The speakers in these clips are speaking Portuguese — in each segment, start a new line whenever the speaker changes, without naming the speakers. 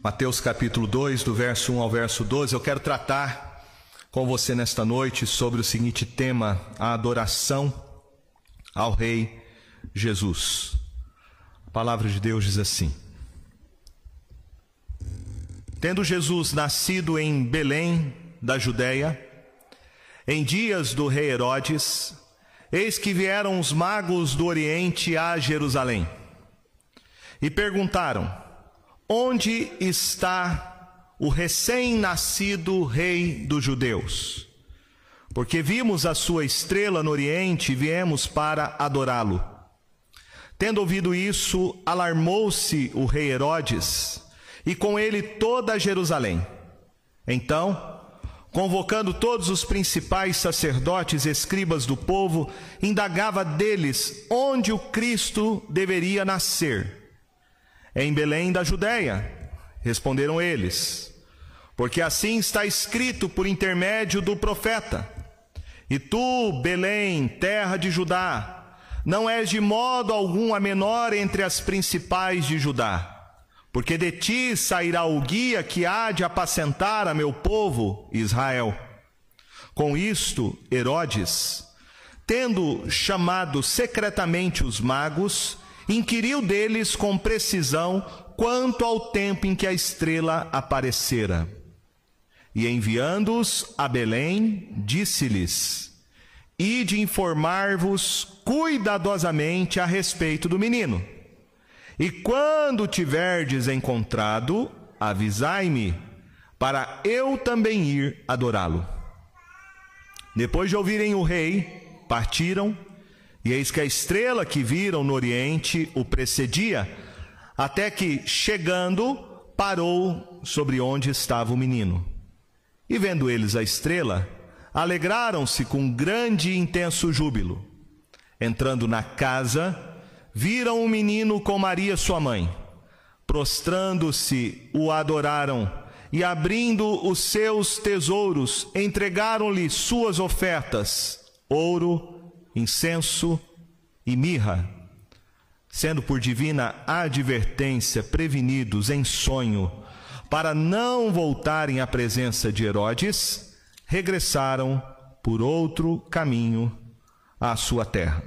Mateus capítulo 2, do verso 1 ao verso 12, eu quero tratar com você nesta noite sobre o seguinte tema: a adoração ao Rei Jesus. A palavra de Deus diz assim: Tendo Jesus nascido em Belém da Judéia, em dias do rei Herodes, eis que vieram os magos do Oriente a Jerusalém e perguntaram: Onde está o recém-nascido rei dos judeus? Porque vimos a sua estrela no Oriente e viemos para adorá-lo. Tendo ouvido isso, alarmou-se o rei Herodes e com ele toda Jerusalém. Então, convocando todos os principais sacerdotes e escribas do povo, indagava deles onde o Cristo deveria nascer. Em Belém da Judéia, responderam eles, porque assim está escrito por intermédio do profeta: E tu, Belém, terra de Judá, não és de modo algum a menor entre as principais de Judá. Porque de ti sairá o guia que há de apacentar a meu povo Israel. Com isto, Herodes, tendo chamado secretamente os magos, inquiriu deles com precisão quanto ao tempo em que a estrela aparecera. E enviando-os a Belém, disse-lhes: Ide informar-vos cuidadosamente a respeito do menino. E quando tiverdes encontrado, avisai-me, para eu também ir adorá-lo. Depois de ouvirem o rei, partiram, e eis que a estrela que viram no oriente o precedia, até que, chegando, parou sobre onde estava o menino. E vendo eles a estrela, alegraram-se com grande e intenso júbilo. Entrando na casa, viram o menino com Maria, sua mãe. Prostrando-se, o adoraram e, abrindo os seus tesouros, entregaram-lhe suas ofertas: ouro, incenso e mirra. Sendo por divina advertência prevenidos em sonho, para não voltarem à presença de Herodes, regressaram por outro caminho à sua terra.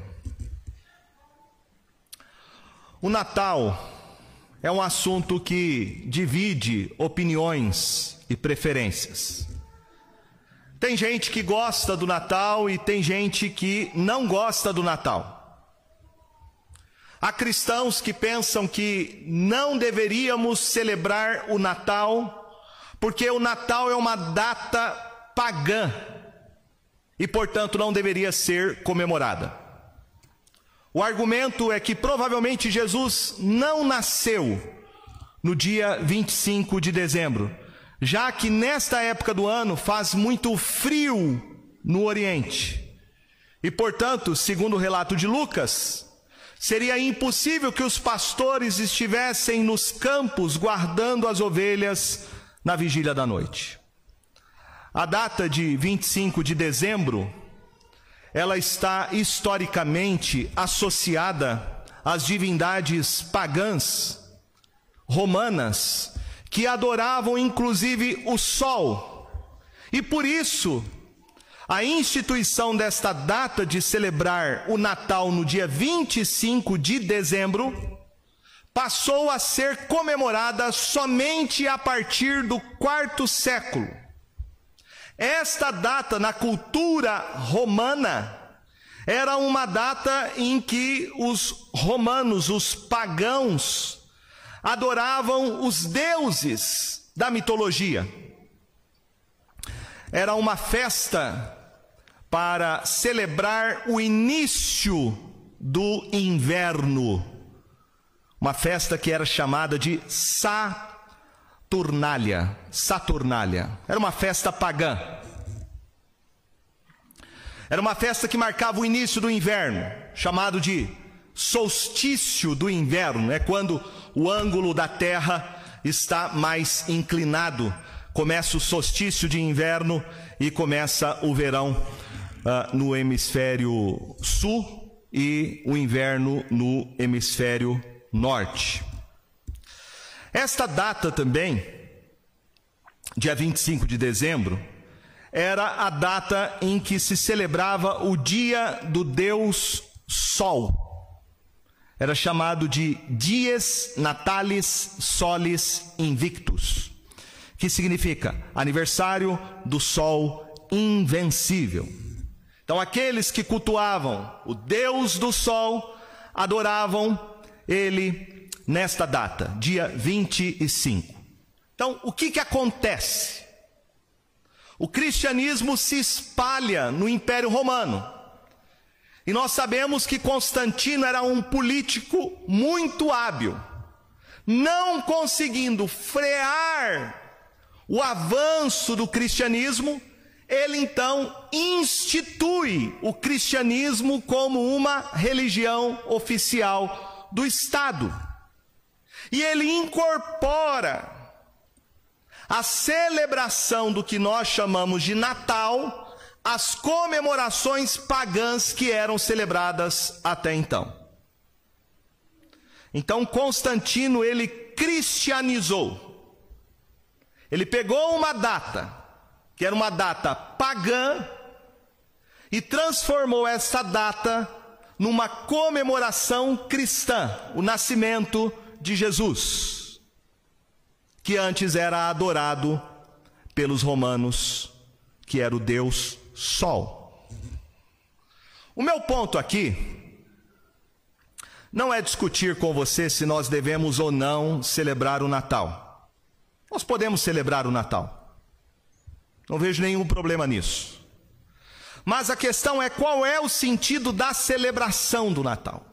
O Natal é um assunto que divide opiniões e preferências. Tem gente que gosta do Natal e tem gente que não gosta do Natal. Há cristãos que pensam que não deveríamos celebrar o Natal, porque o Natal é uma data pagã e, portanto, não deveria ser comemorada. O argumento é que provavelmente Jesus não nasceu no dia 25 de dezembro, já que nesta época do ano faz muito frio no Oriente. E portanto, segundo o relato de Lucas, seria impossível que os pastores estivessem nos campos guardando as ovelhas na vigília da noite. A data de 25 de dezembro ela está historicamente associada às divindades pagãs romanas que adoravam inclusive o sol. E por isso, a instituição desta data de celebrar o Natal no dia 25 de dezembro passou a ser comemorada somente a partir do quarto século. Esta data na cultura romana era uma data em que os romanos, os pagãos, adoravam os deuses da mitologia. Era uma festa para celebrar o início do inverno. Uma festa que era chamada de Sa Saturnália, Saturnália. Era uma festa pagã. Era uma festa que marcava o início do inverno, chamado de solstício do inverno, é quando o ângulo da Terra está mais inclinado. Começa o solstício de inverno e começa o verão uh, no hemisfério sul e o inverno no hemisfério norte. Esta data também, dia 25 de dezembro, era a data em que se celebrava o dia do Deus Sol. Era chamado de Dies Natalis Solis Invictus, que significa aniversário do Sol invencível. Então, aqueles que cultuavam o Deus do Sol adoravam ele nesta data, dia 25. Então, o que, que acontece? O cristianismo se espalha no Império Romano. E nós sabemos que Constantino era um político muito hábil, não conseguindo frear o avanço do cristianismo, ele então institui o cristianismo como uma religião oficial do Estado. E ele incorpora a celebração do que nós chamamos de Natal às comemorações pagãs que eram celebradas até então. Então Constantino ele cristianizou. Ele pegou uma data que era uma data pagã, e transformou essa data numa comemoração cristã, o nascimento de Jesus, que antes era adorado pelos romanos, que era o Deus Sol. O meu ponto aqui não é discutir com você se nós devemos ou não celebrar o Natal. Nós podemos celebrar o Natal. Não vejo nenhum problema nisso. Mas a questão é qual é o sentido da celebração do Natal?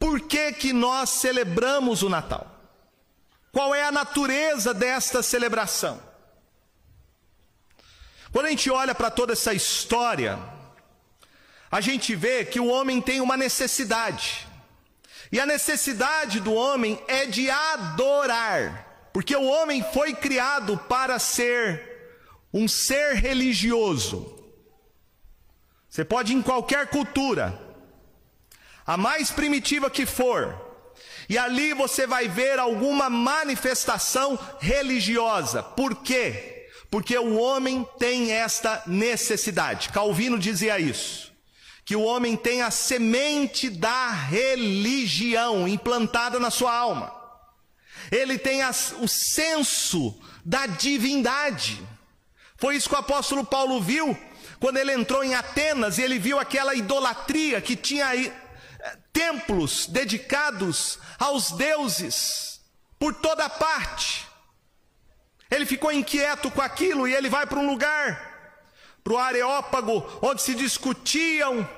Por que, que nós celebramos o Natal? Qual é a natureza desta celebração? Quando a gente olha para toda essa história, a gente vê que o homem tem uma necessidade. E a necessidade do homem é de adorar. Porque o homem foi criado para ser um ser religioso. Você pode ir em qualquer cultura, a mais primitiva que for, e ali você vai ver alguma manifestação religiosa. Por quê? Porque o homem tem esta necessidade. Calvino dizia isso. Que o homem tem a semente da religião implantada na sua alma ele tem as, o senso da divindade. Foi isso que o apóstolo Paulo viu quando ele entrou em Atenas e ele viu aquela idolatria que tinha aí, eh, templos dedicados aos deuses por toda parte. Ele ficou inquieto com aquilo e ele vai para um lugar, para o Areópago, onde se discutiam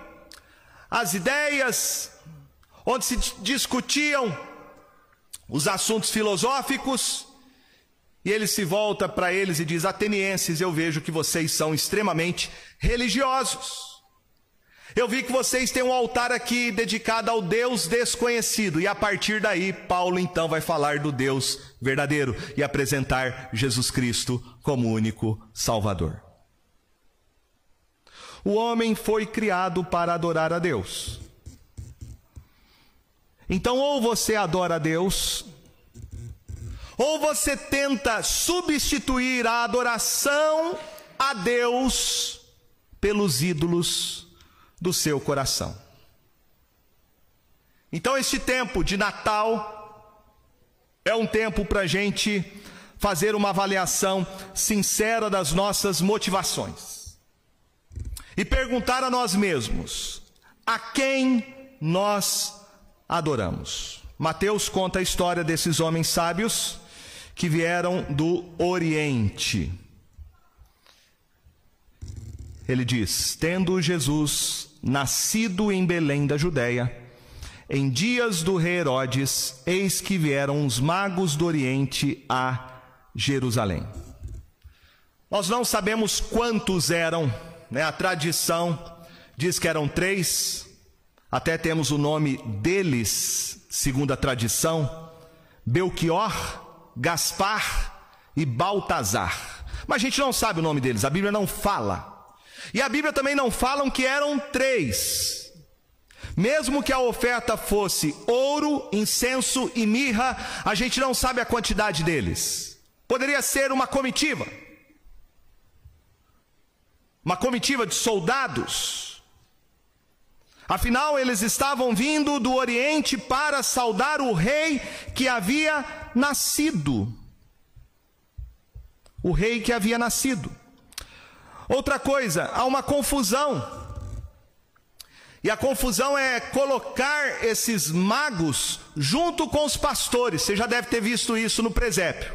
as ideias, onde se discutiam os assuntos filosóficos, e ele se volta para eles e diz: Atenienses, eu vejo que vocês são extremamente religiosos. Eu vi que vocês têm um altar aqui dedicado ao Deus desconhecido, e a partir daí, Paulo então vai falar do Deus verdadeiro e apresentar Jesus Cristo como único Salvador. O homem foi criado para adorar a Deus. Então, ou você adora a Deus, ou você tenta substituir a adoração a Deus pelos ídolos do seu coração. Então, este tempo de Natal é um tempo para a gente fazer uma avaliação sincera das nossas motivações e perguntar a nós mesmos: a quem nós adoramos. Mateus conta a história desses homens sábios que vieram do Oriente. Ele diz: Tendo Jesus nascido em Belém da Judéia, em dias do rei Herodes, eis que vieram os magos do Oriente a Jerusalém. Nós não sabemos quantos eram, né? a tradição diz que eram três, até temos o nome deles, segundo a tradição: Belchior, Gaspar e Baltazar. Mas a gente não sabe o nome deles, a Bíblia não fala. E a Bíblia também não fala que eram três. Mesmo que a oferta fosse ouro, incenso e mirra, a gente não sabe a quantidade deles. Poderia ser uma comitiva. Uma comitiva de soldados. Afinal, eles estavam vindo do Oriente para saudar o rei que havia nascido. O rei que havia nascido. Outra coisa, há uma confusão e a confusão é colocar esses magos junto com os pastores. Você já deve ter visto isso no presépio.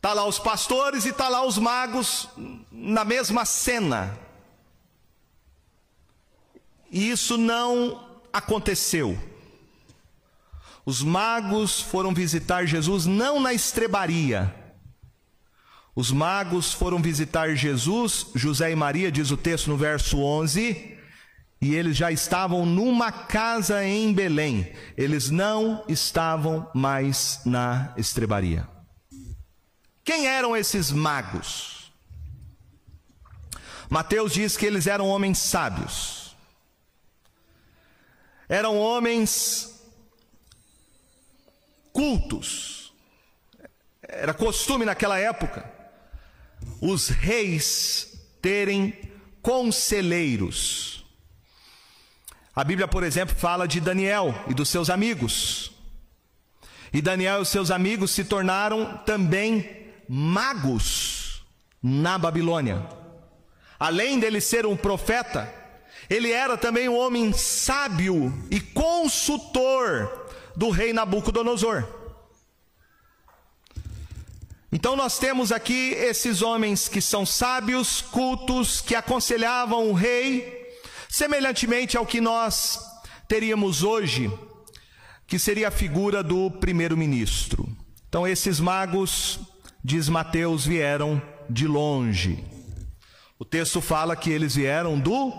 Tá lá os pastores e tá lá os magos na mesma cena. E isso não aconteceu. Os magos foram visitar Jesus não na estrebaria, os magos foram visitar Jesus, José e Maria, diz o texto no verso 11, e eles já estavam numa casa em Belém. Eles não estavam mais na estrebaria. Quem eram esses magos? Mateus diz que eles eram homens sábios. Eram homens cultos. Era costume naquela época os reis terem conselheiros. A Bíblia, por exemplo, fala de Daniel e dos seus amigos. E Daniel e seus amigos se tornaram também magos na Babilônia. Além dele ser um profeta, ele era também um homem sábio e consultor do rei Nabucodonosor. Então nós temos aqui esses homens que são sábios, cultos, que aconselhavam o rei, semelhantemente ao que nós teríamos hoje, que seria a figura do primeiro-ministro. Então esses magos, diz Mateus, vieram de longe. O texto fala que eles vieram do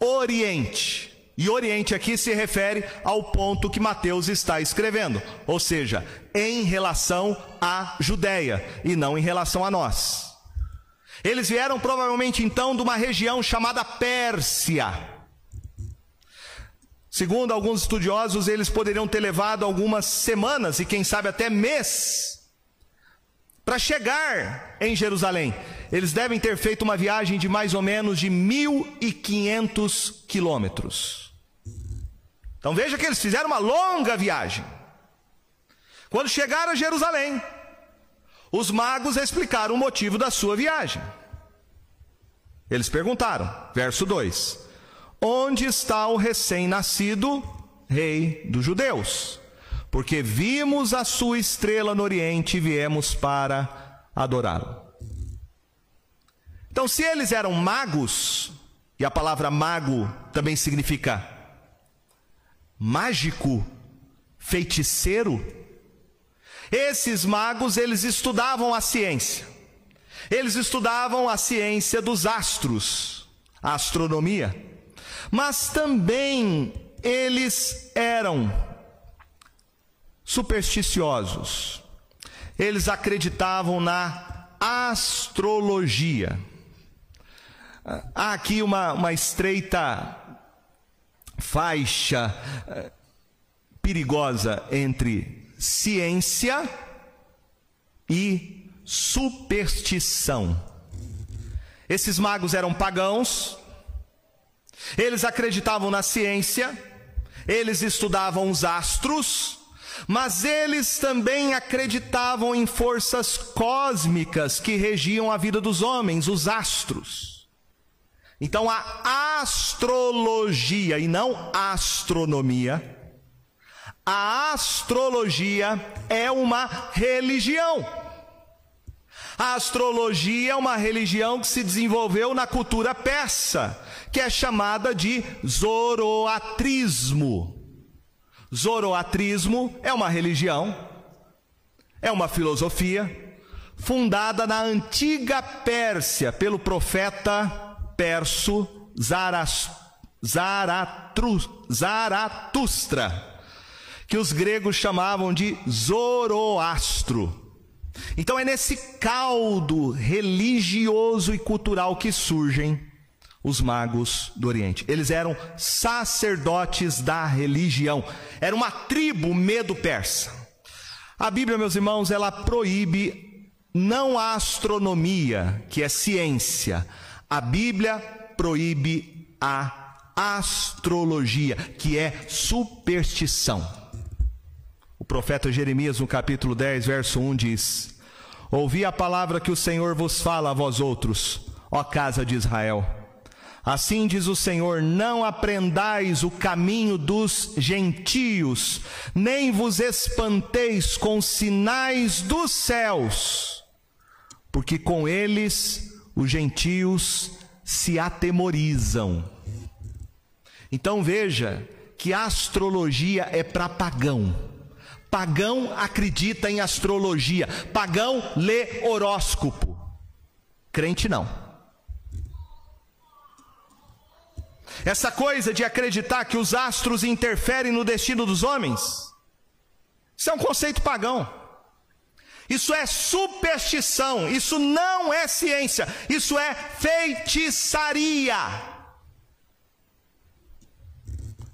Oriente. E Oriente aqui se refere ao ponto que Mateus está escrevendo, ou seja, em relação à Judéia e não em relação a nós. Eles vieram provavelmente então de uma região chamada Pérsia. Segundo alguns estudiosos, eles poderiam ter levado algumas semanas e quem sabe até mês para chegar em Jerusalém. Eles devem ter feito uma viagem de mais ou menos de 1.500 quilômetros. Então veja que eles fizeram uma longa viagem. Quando chegaram a Jerusalém, os magos explicaram o motivo da sua viagem. Eles perguntaram, verso 2: Onde está o recém-nascido rei dos judeus? Porque vimos a sua estrela no Oriente e viemos para adorá-lo. Então, se eles eram magos, e a palavra mago também significa mágico, feiticeiro. Esses magos, eles estudavam a ciência. Eles estudavam a ciência dos astros, a astronomia. Mas também eles eram supersticiosos. Eles acreditavam na astrologia. Há aqui uma, uma estreita faixa eh, perigosa entre ciência e superstição. Esses magos eram pagãos, eles acreditavam na ciência, eles estudavam os astros, mas eles também acreditavam em forças cósmicas que regiam a vida dos homens, os astros. Então a astrologia e não astronomia, a astrologia é uma religião. A astrologia é uma religião que se desenvolveu na cultura persa, que é chamada de zoroatrismo. Zoroatrismo é uma religião, é uma filosofia fundada na antiga Pérsia pelo profeta perso Zaratustra, que os gregos chamavam de Zoroastro. Então é nesse caldo religioso e cultural que surgem os magos do Oriente. Eles eram sacerdotes da religião. Era uma tribo medo-persa. A Bíblia, meus irmãos, ela proíbe não a astronomia, que é ciência. A Bíblia proíbe a astrologia, que é superstição. O profeta Jeremias, no capítulo 10, verso 1, diz: Ouvi a palavra que o Senhor vos fala a vós outros, ó casa de Israel. Assim diz o Senhor: Não aprendais o caminho dos gentios, nem vos espanteis com sinais dos céus, porque com eles os gentios se atemorizam. Então veja que a astrologia é para pagão. Pagão acredita em astrologia, pagão lê horóscopo, crente não. Essa coisa de acreditar que os astros interferem no destino dos homens, isso é um conceito pagão. Isso é superstição, isso não é ciência, isso é feitiçaria.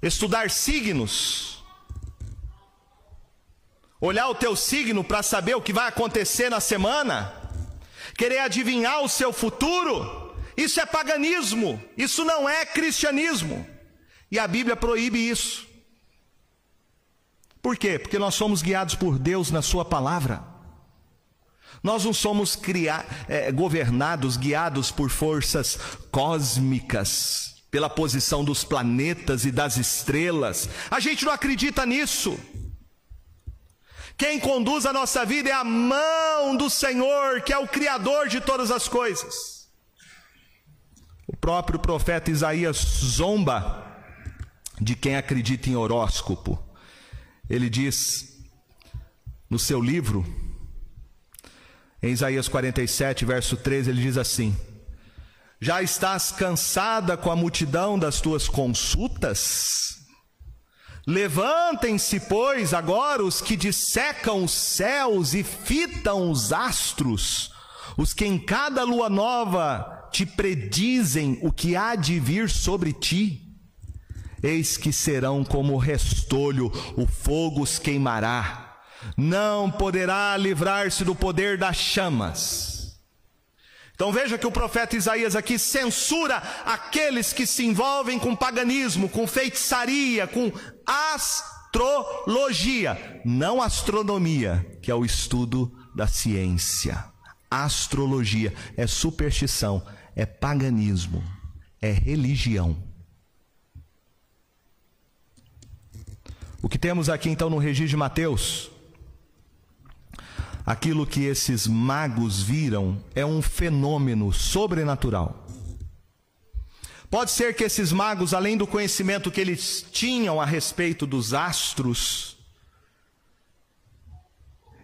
Estudar signos olhar o teu signo para saber o que vai acontecer na semana, querer adivinhar o seu futuro, isso é paganismo, isso não é cristianismo. E a Bíblia proíbe isso. Por quê? Porque nós somos guiados por Deus na Sua palavra. Nós não somos criar, é, governados, guiados por forças cósmicas, pela posição dos planetas e das estrelas. A gente não acredita nisso. Quem conduz a nossa vida é a mão do Senhor, que é o Criador de todas as coisas. O próprio profeta Isaías zomba de quem acredita em horóscopo. Ele diz no seu livro, em Isaías 47, verso 13, ele diz assim: Já estás cansada com a multidão das tuas consultas? Levantem-se, pois, agora os que dissecam os céus e fitam os astros, os que em cada lua nova te predizem o que há de vir sobre ti. Eis que serão como restolho, o fogo os queimará, não poderá livrar-se do poder das chamas. Então veja que o profeta Isaías aqui censura aqueles que se envolvem com paganismo, com feitiçaria, com astrologia, não astronomia, que é o estudo da ciência. Astrologia é superstição, é paganismo, é religião. O que temos aqui então no registro de Mateus aquilo que esses magos viram é um fenômeno sobrenatural. Pode ser que esses magos, além do conhecimento que eles tinham a respeito dos astros,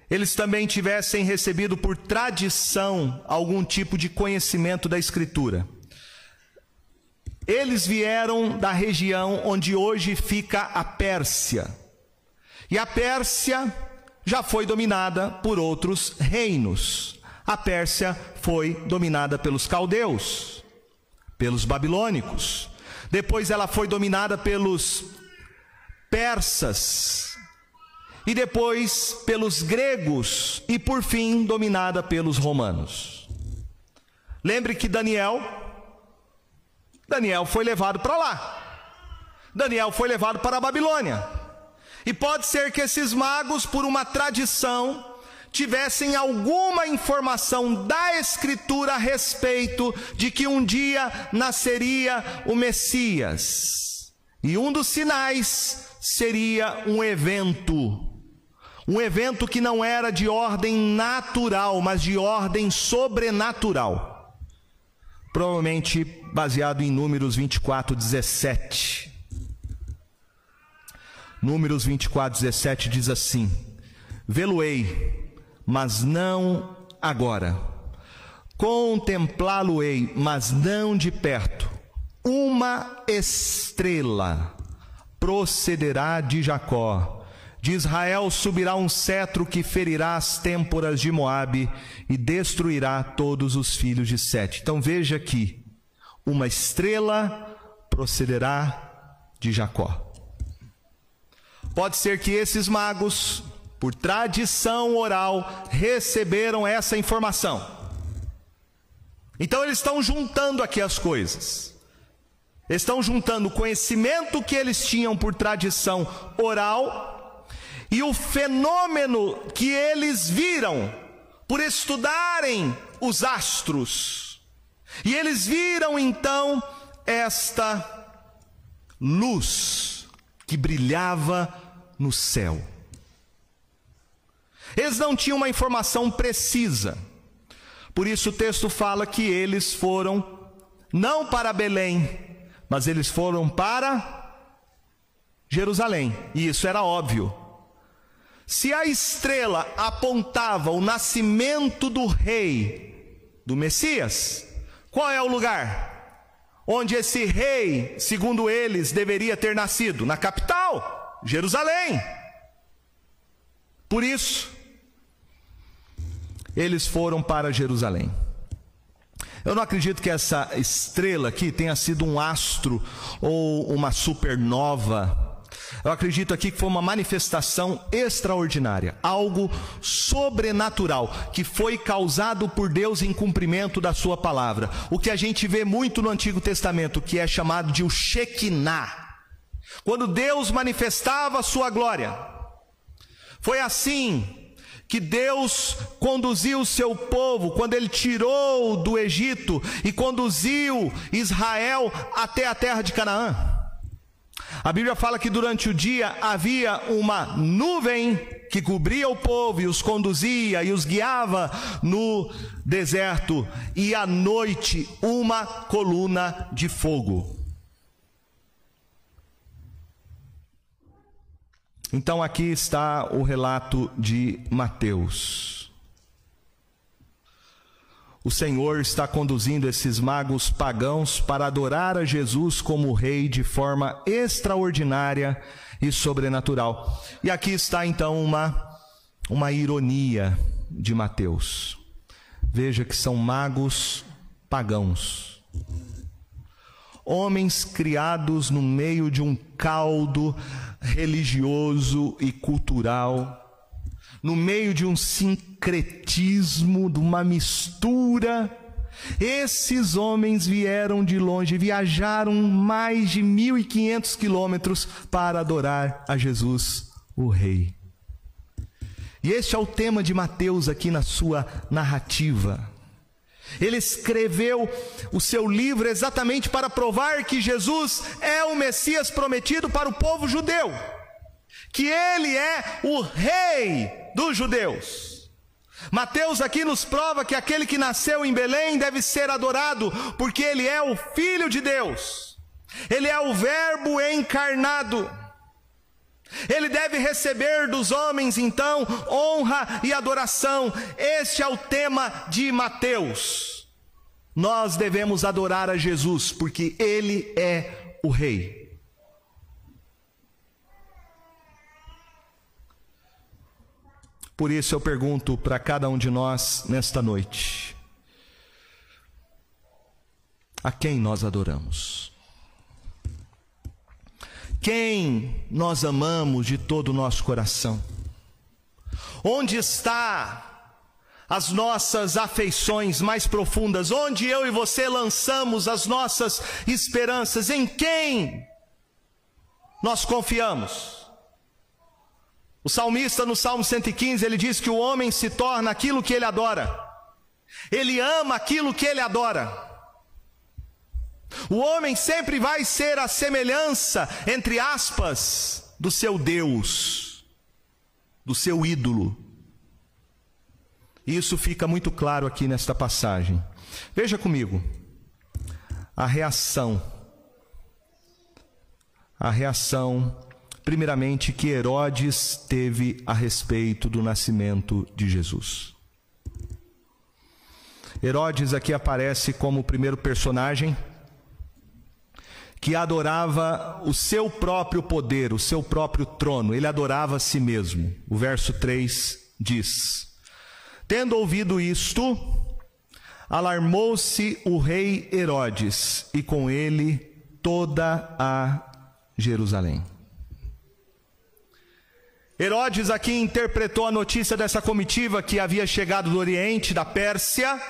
eles também tivessem recebido por tradição algum tipo de conhecimento da Escritura. Eles vieram da região onde hoje fica a Pérsia. E a Pérsia já foi dominada por outros reinos. A Pérsia foi dominada pelos caldeus, pelos babilônicos. Depois ela foi dominada pelos persas. E depois pelos gregos. E por fim dominada pelos romanos. Lembre que Daniel, Daniel foi levado para lá. Daniel foi levado para a Babilônia. E pode ser que esses magos, por uma tradição, tivessem alguma informação da Escritura a respeito de que um dia nasceria o Messias. E um dos sinais seria um evento. Um evento que não era de ordem natural, mas de ordem sobrenatural. Provavelmente baseado em Números 24, 17. Números 24, 17 diz assim: Vê-lo-ei, mas não agora. Contemplá-lo-ei, mas não de perto. Uma estrela procederá de Jacó. De Israel subirá um cetro que ferirá as têmporas de Moabe e destruirá todos os filhos de Sete. Então veja aqui, uma estrela procederá de Jacó. Pode ser que esses magos, por tradição oral, receberam essa informação. Então eles estão juntando aqui as coisas. Estão juntando o conhecimento que eles tinham por tradição oral e o fenômeno que eles viram por estudarem os astros. E eles viram então esta luz que brilhava no céu. Eles não tinham uma informação precisa. Por isso o texto fala que eles foram não para Belém, mas eles foram para Jerusalém. E isso era óbvio. Se a estrela apontava o nascimento do rei, do Messias, qual é o lugar? Onde esse rei, segundo eles, deveria ter nascido? Na capital, Jerusalém. Por isso, eles foram para Jerusalém. Eu não acredito que essa estrela aqui tenha sido um astro ou uma supernova. Eu acredito aqui que foi uma manifestação extraordinária, algo sobrenatural, que foi causado por Deus em cumprimento da Sua palavra. O que a gente vê muito no Antigo Testamento, que é chamado de o Shekinah. Quando Deus manifestava a Sua glória. Foi assim que Deus conduziu o seu povo quando ele tirou do Egito e conduziu Israel até a terra de Canaã. A Bíblia fala que durante o dia havia uma nuvem que cobria o povo e os conduzia e os guiava no deserto, e à noite uma coluna de fogo. Então aqui está o relato de Mateus. O Senhor está conduzindo esses magos pagãos para adorar a Jesus como rei de forma extraordinária e sobrenatural. E aqui está então uma uma ironia de Mateus. Veja que são magos pagãos homens criados no meio de um caldo religioso e cultural, no meio de um sincretismo, de uma mistura. Esses homens vieram de longe, viajaram mais de 1.500 quilômetros para adorar a Jesus, o Rei. E este é o tema de Mateus aqui na sua narrativa. Ele escreveu o seu livro exatamente para provar que Jesus é o Messias prometido para o povo judeu, que ele é o rei dos judeus. Mateus aqui nos prova que aquele que nasceu em Belém deve ser adorado, porque ele é o Filho de Deus, ele é o Verbo encarnado. Ele deve receber dos homens, então, honra e adoração. Este é o tema de Mateus. Nós devemos adorar a Jesus, porque Ele é o Rei. Por isso eu pergunto para cada um de nós nesta noite: a quem nós adoramos? quem nós amamos de todo o nosso coração? Onde está as nossas afeições mais profundas? Onde eu e você lançamos as nossas esperanças? Em quem nós confiamos? O salmista no Salmo 115, ele diz que o homem se torna aquilo que ele adora. Ele ama aquilo que ele adora. O homem sempre vai ser a semelhança, entre aspas, do seu Deus, do seu ídolo. Isso fica muito claro aqui nesta passagem. Veja comigo a reação. A reação, primeiramente, que Herodes teve a respeito do nascimento de Jesus. Herodes aqui aparece como o primeiro personagem que adorava o seu próprio poder, o seu próprio trono, ele adorava a si mesmo. O verso 3 diz: Tendo ouvido isto, alarmou-se o rei Herodes e com ele toda a Jerusalém. Herodes aqui interpretou a notícia dessa comitiva que havia chegado do Oriente, da Pérsia,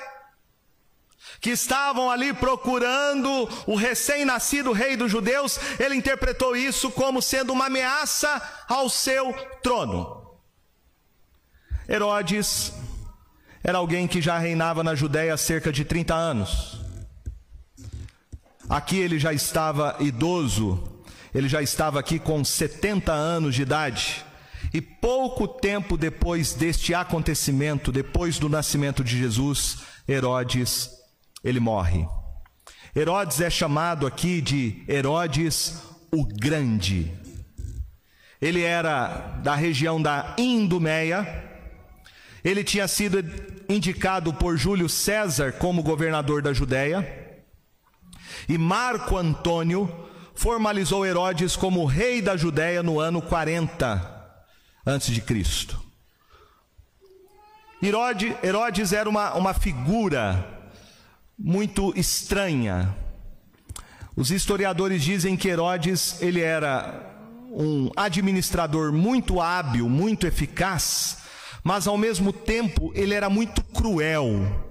que estavam ali procurando o recém-nascido rei dos judeus, ele interpretou isso como sendo uma ameaça ao seu trono. Herodes era alguém que já reinava na Judéia há cerca de 30 anos. Aqui ele já estava idoso, ele já estava aqui com 70 anos de idade. E pouco tempo depois deste acontecimento, depois do nascimento de Jesus, Herodes, ele morre. Herodes é chamado aqui de Herodes o Grande. Ele era da região da Indumeia. Ele tinha sido indicado por Júlio César como governador da Judéia. E Marco Antônio formalizou Herodes como rei da Judéia no ano 40 antes de Cristo. Herodes, Herodes era uma, uma figura muito estranha. Os historiadores dizem que Herodes ele era um administrador muito hábil, muito eficaz, mas ao mesmo tempo ele era muito cruel.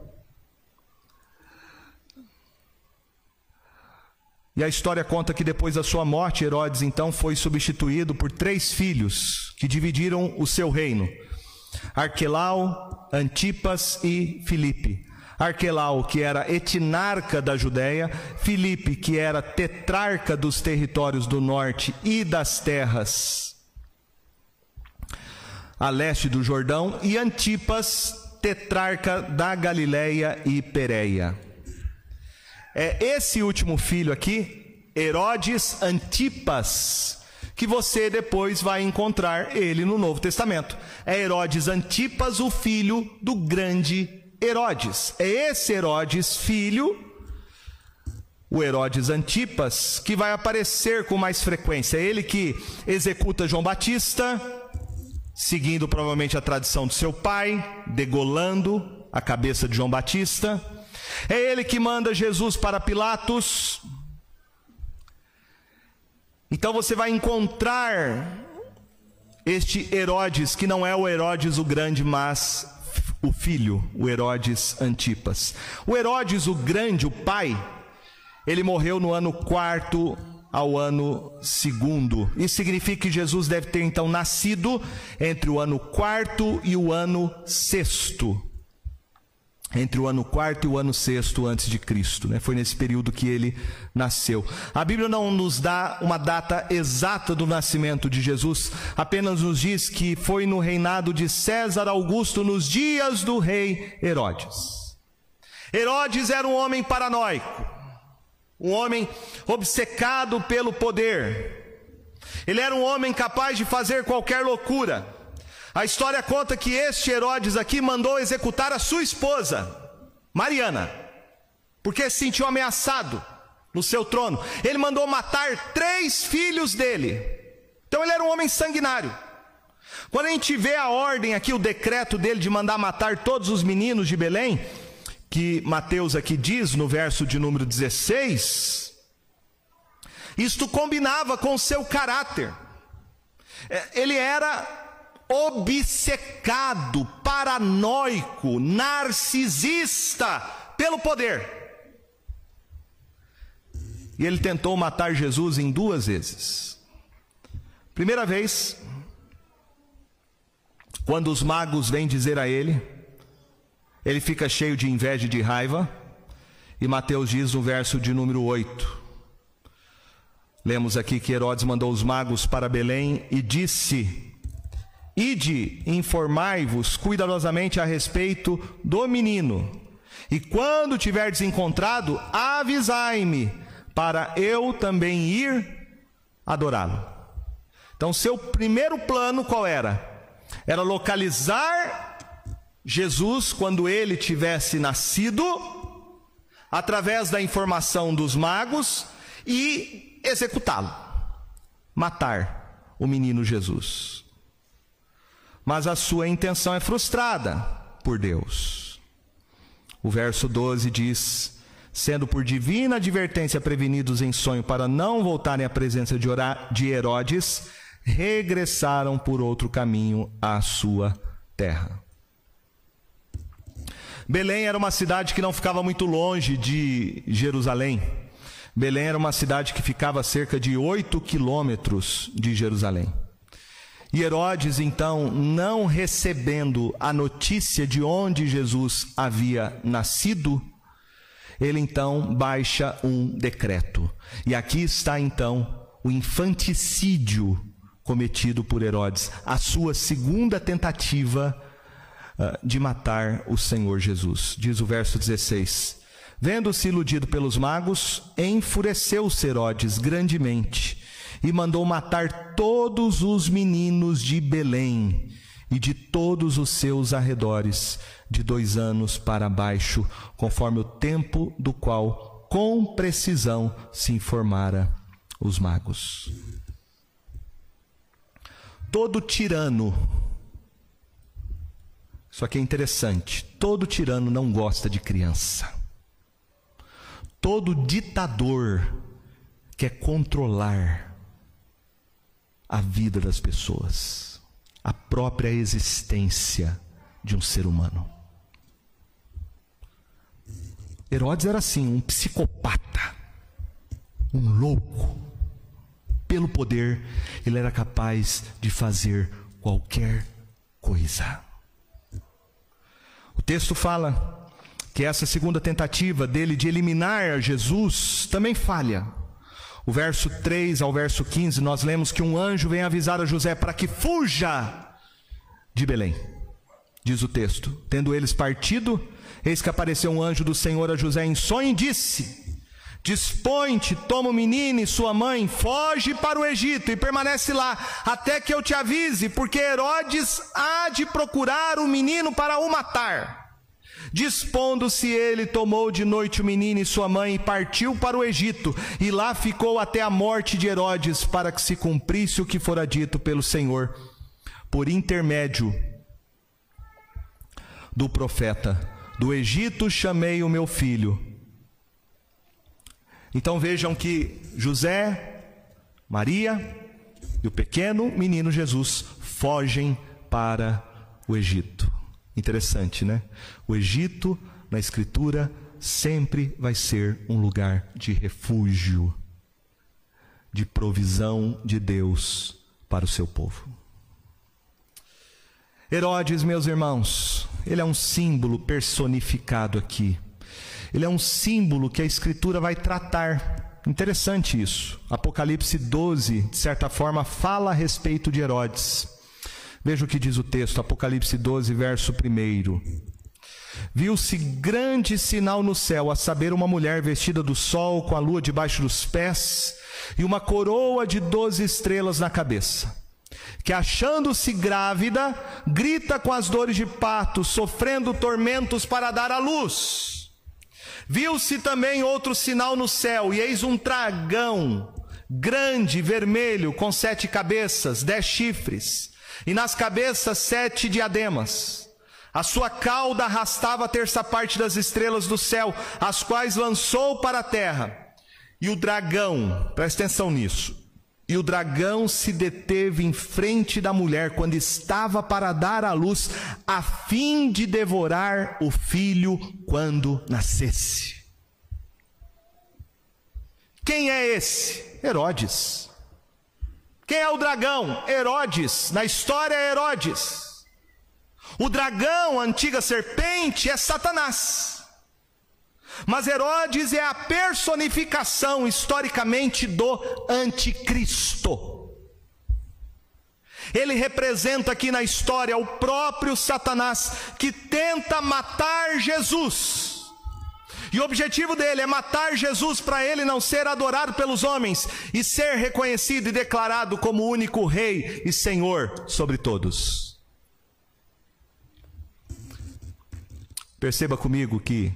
E a história conta que depois da sua morte, Herodes então foi substituído por três filhos que dividiram o seu reino: Arquelau, Antipas e Filipe. Arquelau, que era etnarca da Judéia, Filipe, que era tetrarca dos territórios do norte e das terras a leste do Jordão, e Antipas, tetrarca da Galileia e Pereia. É esse último filho aqui, Herodes Antipas, que você depois vai encontrar ele no Novo Testamento. É Herodes Antipas, o filho do grande Herodes. É esse Herodes, filho, o Herodes Antipas, que vai aparecer com mais frequência. É ele que executa João Batista, seguindo provavelmente a tradição do seu pai, degolando a cabeça de João Batista. É ele que manda Jesus para Pilatos. Então você vai encontrar este Herodes, que não é o Herodes o Grande, mas o filho, o Herodes Antipas. O Herodes o Grande, o pai, ele morreu no ano quarto ao ano segundo. Isso significa que Jesus deve ter então nascido entre o ano quarto e o ano sexto entre o ano quarto e o ano sexto antes de Cristo, né? Foi nesse período que ele nasceu. A Bíblia não nos dá uma data exata do nascimento de Jesus, apenas nos diz que foi no reinado de César Augusto nos dias do rei Herodes. Herodes era um homem paranoico, um homem obcecado pelo poder. Ele era um homem capaz de fazer qualquer loucura. A história conta que este Herodes aqui mandou executar a sua esposa, Mariana, porque se sentiu ameaçado no seu trono. Ele mandou matar três filhos dele. Então ele era um homem sanguinário. Quando a gente vê a ordem aqui, o decreto dele de mandar matar todos os meninos de Belém, que Mateus aqui diz no verso de número 16, isto combinava com o seu caráter. É, ele era obcecado, paranoico, narcisista pelo poder. E ele tentou matar Jesus em duas vezes. Primeira vez, quando os magos vêm dizer a ele, ele fica cheio de inveja e de raiva, e Mateus diz no verso de número 8: Lemos aqui que Herodes mandou os magos para Belém e disse: Ide, informai-vos cuidadosamente a respeito do menino, e quando tiverdes encontrado, avisai-me, para eu também ir adorá-lo. Então, seu primeiro plano qual era? Era localizar Jesus quando ele tivesse nascido, através da informação dos magos, e executá-lo, matar o menino Jesus mas a sua intenção é frustrada por Deus. O verso 12 diz: Sendo por divina advertência prevenidos em sonho para não voltarem à presença de Herodes, regressaram por outro caminho à sua terra. Belém era uma cidade que não ficava muito longe de Jerusalém. Belém era uma cidade que ficava a cerca de oito quilômetros de Jerusalém. E Herodes, então, não recebendo a notícia de onde Jesus havia nascido, ele então baixa um decreto. E aqui está então o infanticídio cometido por Herodes, a sua segunda tentativa uh, de matar o Senhor Jesus. Diz o verso 16: Vendo-se iludido pelos magos, enfureceu-se Herodes grandemente e mandou matar todos os meninos de Belém e de todos os seus arredores, de dois anos para baixo, conforme o tempo do qual com precisão se informara os magos. Todo tirano, isso aqui é interessante, todo tirano não gosta de criança. Todo ditador quer controlar a vida das pessoas, a própria existência de um ser humano. Herodes era assim, um psicopata, um louco pelo poder, ele era capaz de fazer qualquer coisa. O texto fala que essa segunda tentativa dele de eliminar Jesus também falha. O verso 3 ao verso 15, nós lemos que um anjo vem avisar a José para que fuja de Belém. Diz o texto: Tendo eles partido, eis que apareceu um anjo do Senhor a José em sonho e disse: Dispõe-te, toma o menino e sua mãe, foge para o Egito e permanece lá, até que eu te avise, porque Herodes há de procurar o menino para o matar. Dispondo-se ele, tomou de noite o menino e sua mãe e partiu para o Egito, e lá ficou até a morte de Herodes, para que se cumprisse o que fora dito pelo Senhor, por intermédio do profeta: Do Egito chamei o meu filho. Então vejam que José, Maria e o pequeno menino Jesus fogem para o Egito. Interessante, né? O Egito, na Escritura, sempre vai ser um lugar de refúgio, de provisão de Deus para o seu povo. Herodes, meus irmãos, ele é um símbolo personificado aqui ele é um símbolo que a Escritura vai tratar. Interessante isso. Apocalipse 12, de certa forma, fala a respeito de Herodes. Veja o que diz o texto, Apocalipse 12, verso 1. Viu-se grande sinal no céu, a saber, uma mulher vestida do sol, com a lua debaixo dos pés, e uma coroa de doze estrelas na cabeça. Que achando-se grávida, grita com as dores de parto, sofrendo tormentos para dar à luz. Viu-se também outro sinal no céu, e eis um dragão, grande, vermelho, com sete cabeças, dez chifres, e nas cabeças sete diademas. A sua cauda arrastava a terça parte das estrelas do céu, as quais lançou para a terra. E o dragão, presta atenção nisso, e o dragão se deteve em frente da mulher quando estava para dar à luz, a fim de devorar o filho quando nascesse. Quem é esse? Herodes. Quem é o dragão? Herodes. Na história é Herodes. O dragão, a antiga serpente, é Satanás. Mas Herodes é a personificação historicamente do anticristo. Ele representa aqui na história o próprio Satanás que tenta matar Jesus. E o objetivo dele é matar Jesus para ele não ser adorado pelos homens e ser reconhecido e declarado como único rei e senhor sobre todos. Perceba comigo que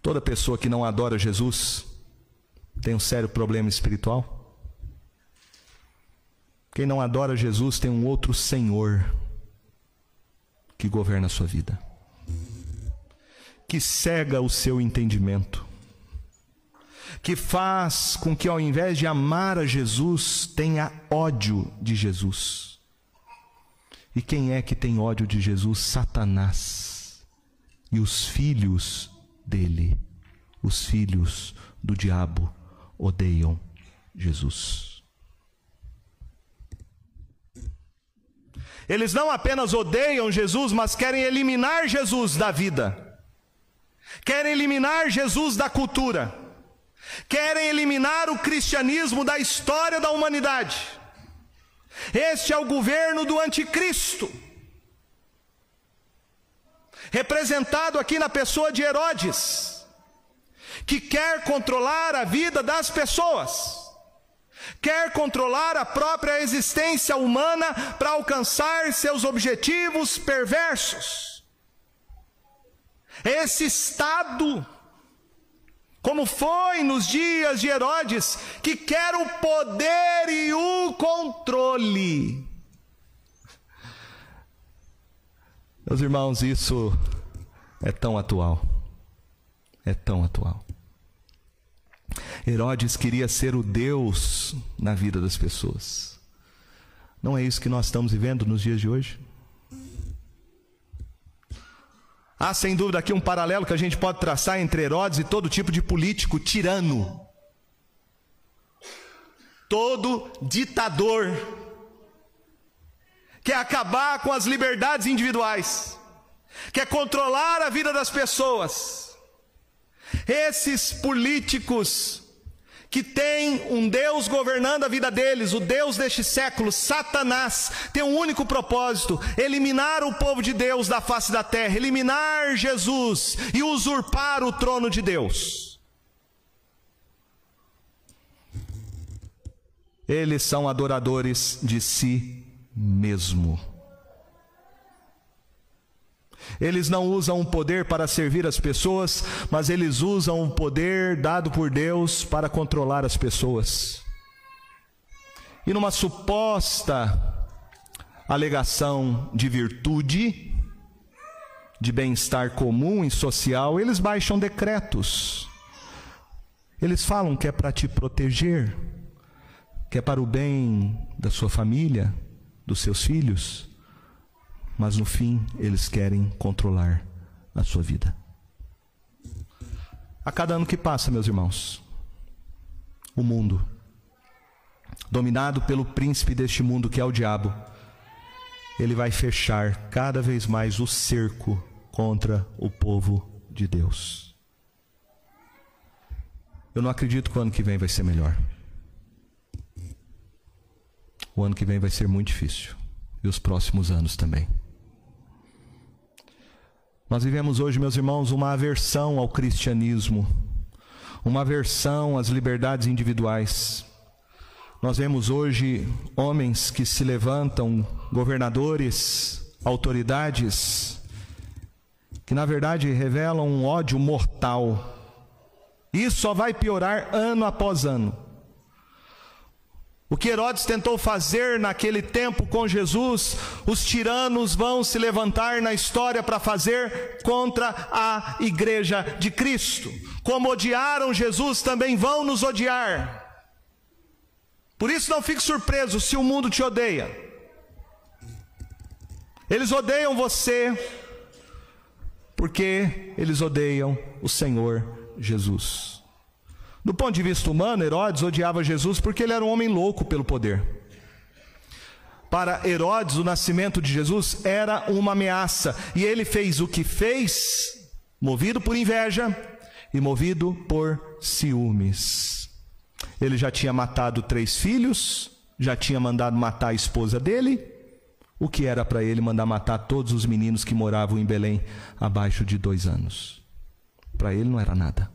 Toda pessoa que não adora Jesus tem um sério problema espiritual. Quem não adora Jesus tem um outro Senhor que governa a sua vida. que cega o seu entendimento, que faz com que, ao invés de amar a Jesus, tenha ódio de Jesus. E quem é que tem ódio de Jesus? Satanás e os filhos dele, os filhos do diabo, odeiam Jesus. Eles não apenas odeiam Jesus, mas querem eliminar Jesus da vida querem eliminar Jesus da cultura, querem eliminar o cristianismo da história da humanidade. Este é o governo do anticristo, representado aqui na pessoa de Herodes, que quer controlar a vida das pessoas quer controlar a própria existência humana para alcançar seus objetivos perversos. Esse estado, como foi nos dias de Herodes, que quer o poder e o controle. Meus irmãos, isso é tão atual. É tão atual. Herodes queria ser o Deus na vida das pessoas. Não é isso que nós estamos vivendo nos dias de hoje? Há sem dúvida aqui um paralelo que a gente pode traçar entre Herodes e todo tipo de político tirano. Todo ditador quer acabar com as liberdades individuais, quer controlar a vida das pessoas. Esses políticos que tem um Deus governando a vida deles, o Deus deste século, Satanás, tem um único propósito: eliminar o povo de Deus da face da terra, eliminar Jesus e usurpar o trono de Deus. Eles são adoradores de si mesmo. Eles não usam o poder para servir as pessoas, mas eles usam o poder dado por Deus para controlar as pessoas. E numa suposta alegação de virtude, de bem-estar comum e social, eles baixam decretos. Eles falam que é para te proteger, que é para o bem da sua família, dos seus filhos mas no fim eles querem controlar a sua vida. A cada ano que passa, meus irmãos, o mundo, dominado pelo príncipe deste mundo que é o diabo, ele vai fechar cada vez mais o cerco contra o povo de Deus. Eu não acredito que o ano que vem vai ser melhor. O ano que vem vai ser muito difícil. E os próximos anos também. Nós vivemos hoje, meus irmãos, uma aversão ao cristianismo, uma aversão às liberdades individuais. Nós vemos hoje homens que se levantam, governadores, autoridades, que na verdade revelam um ódio mortal. Isso só vai piorar ano após ano. O que Herodes tentou fazer naquele tempo com Jesus, os tiranos vão se levantar na história para fazer contra a igreja de Cristo. Como odiaram Jesus, também vão nos odiar. Por isso não fique surpreso se o mundo te odeia. Eles odeiam você porque eles odeiam o Senhor Jesus. Do ponto de vista humano, Herodes odiava Jesus porque ele era um homem louco pelo poder. Para Herodes, o nascimento de Jesus era uma ameaça, e ele fez o que fez, movido por inveja e movido por ciúmes. Ele já tinha matado três filhos, já tinha mandado matar a esposa dele. O que era para ele mandar matar todos os meninos que moravam em Belém abaixo de dois anos? Para ele não era nada.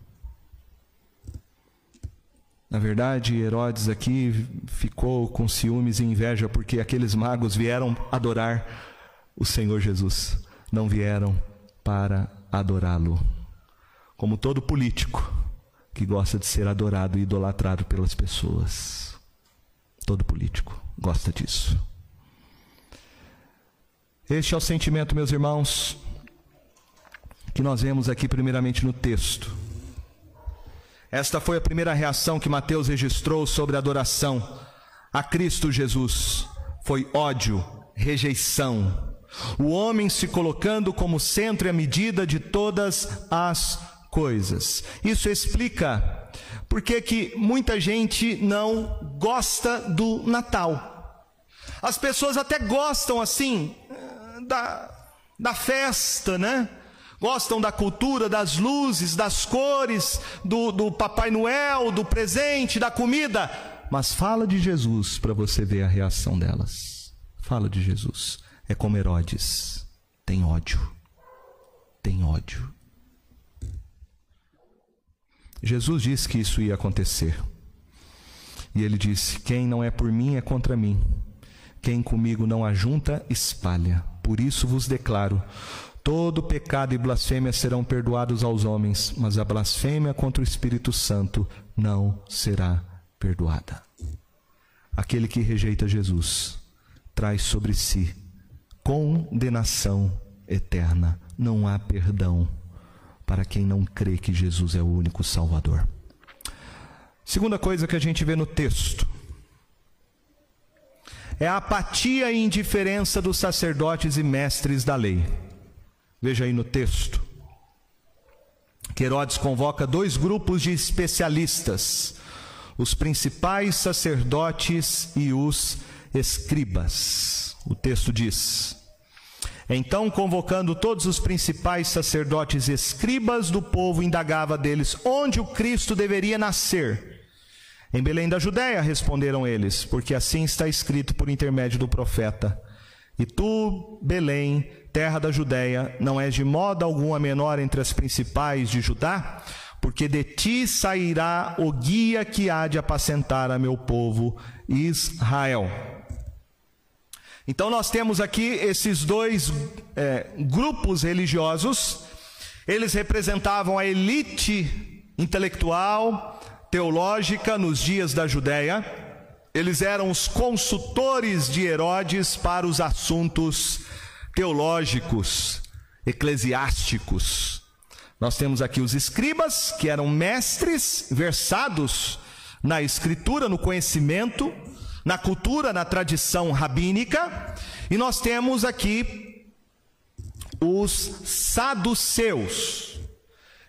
Na verdade, Herodes aqui ficou com ciúmes e inveja porque aqueles magos vieram adorar o Senhor Jesus, não vieram para adorá-lo. Como todo político que gosta de ser adorado e idolatrado pelas pessoas. Todo político gosta disso. Este é o sentimento, meus irmãos, que nós vemos aqui primeiramente no texto. Esta foi a primeira reação que Mateus registrou sobre a adoração a Cristo Jesus. Foi ódio, rejeição. O homem se colocando como centro e a medida de todas as coisas. Isso explica por que muita gente não gosta do Natal. As pessoas até gostam assim da, da festa, né? Gostam da cultura, das luzes, das cores, do, do Papai Noel, do presente, da comida. Mas fala de Jesus para você ver a reação delas. Fala de Jesus. É como Herodes. Tem ódio. Tem ódio. Jesus disse que isso ia acontecer. E ele disse: Quem não é por mim é contra mim. Quem comigo não ajunta, espalha. Por isso vos declaro: todo pecado e blasfêmia serão perdoados aos homens, mas a blasfêmia contra o Espírito Santo não será perdoada. Aquele que rejeita Jesus traz sobre si condenação eterna. Não há perdão para quem não crê que Jesus é o único Salvador. Segunda coisa que a gente vê no texto é a apatia e indiferença dos sacerdotes e mestres da lei. Veja aí no texto. Que Herodes convoca dois grupos de especialistas, os principais sacerdotes e os escribas. O texto diz: então, convocando todos os principais sacerdotes e escribas do povo, indagava deles onde o Cristo deveria nascer. Em Belém da Judéia, responderam eles, porque assim está escrito por intermédio do profeta. E tu, Belém, terra da Judéia, não és de modo algum a menor entre as principais de Judá, porque de ti sairá o guia que há de apacentar a meu povo Israel. Então nós temos aqui esses dois é, grupos religiosos, eles representavam a elite intelectual, teológica nos dias da Judéia, eles eram os consultores de Herodes para os assuntos teológicos, eclesiásticos. Nós temos aqui os escribas, que eram mestres versados na escritura, no conhecimento, na cultura, na tradição rabínica, e nós temos aqui os saduceus.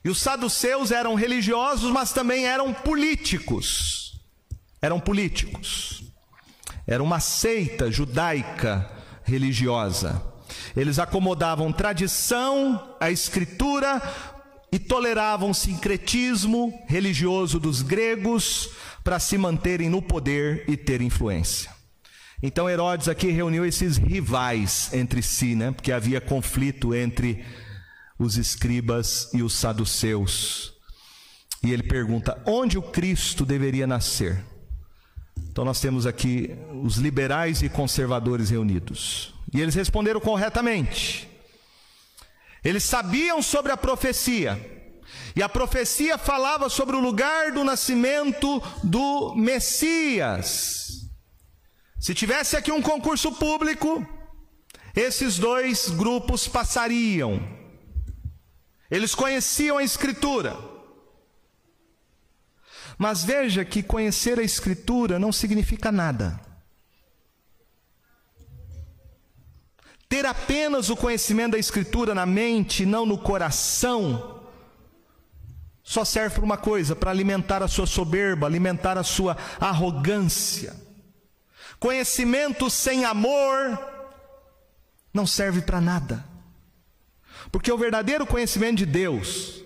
E os saduceus eram religiosos, mas também eram políticos. Eram políticos. Era uma seita judaica religiosa. Eles acomodavam tradição, a escritura e toleravam sincretismo religioso dos gregos, para se manterem no poder e ter influência. Então Herodes aqui reuniu esses rivais entre si, né? Porque havia conflito entre os escribas e os saduceus. E ele pergunta: onde o Cristo deveria nascer? Então nós temos aqui os liberais e conservadores reunidos. E eles responderam corretamente. Eles sabiam sobre a profecia, e a profecia falava sobre o lugar do nascimento do Messias. Se tivesse aqui um concurso público, esses dois grupos passariam. Eles conheciam a Escritura. Mas veja que conhecer a Escritura não significa nada. Ter apenas o conhecimento da Escritura na mente, não no coração, só serve para uma coisa: para alimentar a sua soberba, alimentar a sua arrogância. Conhecimento sem amor não serve para nada. Porque o verdadeiro conhecimento de Deus